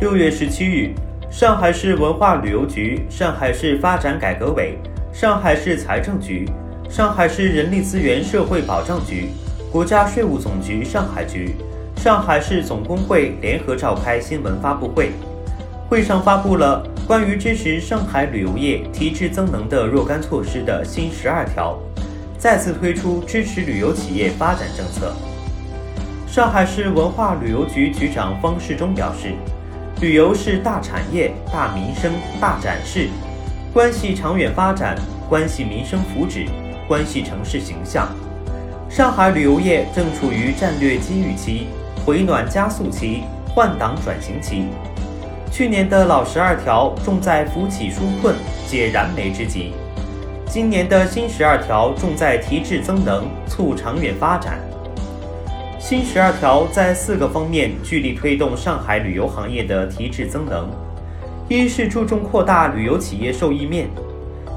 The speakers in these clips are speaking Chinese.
六月十七日，上海市文化旅游局、上海市发展改革委、上海市财政局、上海市人力资源社会保障局、国家税务总局上海局、上海市总工会联合召开新闻发布会。会上发布了关于支持上海旅游业提质增能的若干措施的新十二条，再次推出支持旅游企业发展政策。上海市文化旅游局局长方世忠表示，旅游是大产业、大民生、大展示，关系长远发展，关系民生福祉，关系城市形象。上海旅游业正处于战略机遇期、回暖加速期、换挡转型期。去年的老十二条重在扶起纾困、解燃眉之急，今年的新十二条重在提质增能、促长远发展。新十二条在四个方面聚力推动上海旅游行业的提质增能：一是注重扩大旅游企业受益面，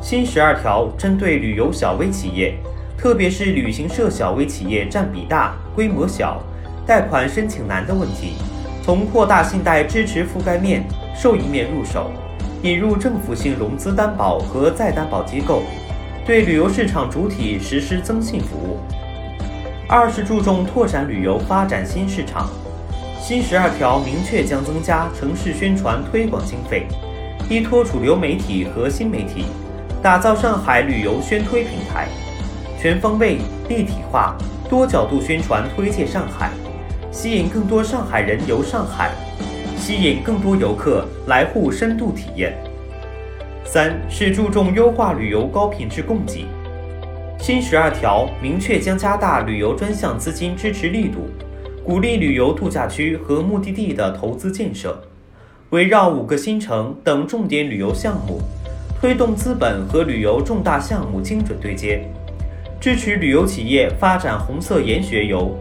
新十二条针对旅游小微企业，特别是旅行社小微企业占比大、规模小、贷款申请难的问题。从扩大信贷支持覆盖面、受益面入手，引入政府性融资担保和再担保机构，对旅游市场主体实施增信服务。二是注重拓展旅游发展新市场，新十二条明确将增加城市宣传推广经费，依托主流媒体和新媒体，打造上海旅游宣推平台，全方位、立体化、多角度宣传推介上海。吸引更多上海人游上海，吸引更多游客来沪深度体验。三是注重优化旅游高品质供给。新十二条明确将加大旅游专项资金支持力度，鼓励旅游度假区和目的地的投资建设，围绕五个新城等重点旅游项目，推动资本和旅游重大项目精准对接，支持旅游企业发展红色研学游。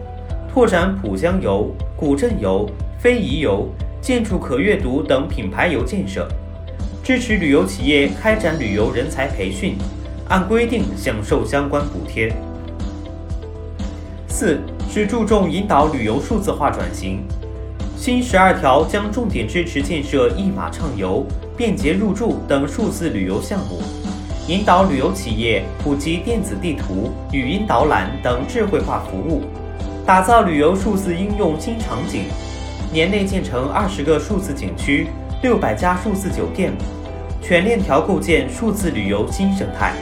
拓展浦江游、古镇游、非遗游、建筑可阅读等品牌游建设，支持旅游企业开展旅游人才培训，按规定享受相关补贴。四是注重引导旅游数字化转型，新十二条将重点支持建设一码畅游、便捷入住等数字旅游项目，引导旅游企业普及电子地图、语音导览等智慧化服务。打造旅游数字应用新场景，年内建成二十个数字景区、六百家数字酒店，全链条构建数字旅游新生态。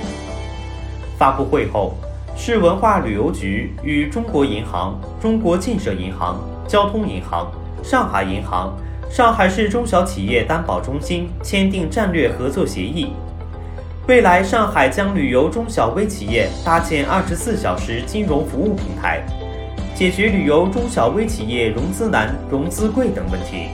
发布会后，市文化旅游局与中国银行、中国建设银行、交通银行、上海银行、上海市中小企业担保中心签订战略合作协议。未来，上海将旅游中小微企业搭建二十四小时金融服务平台。解决旅游中小微企业融资难、融资贵等问题。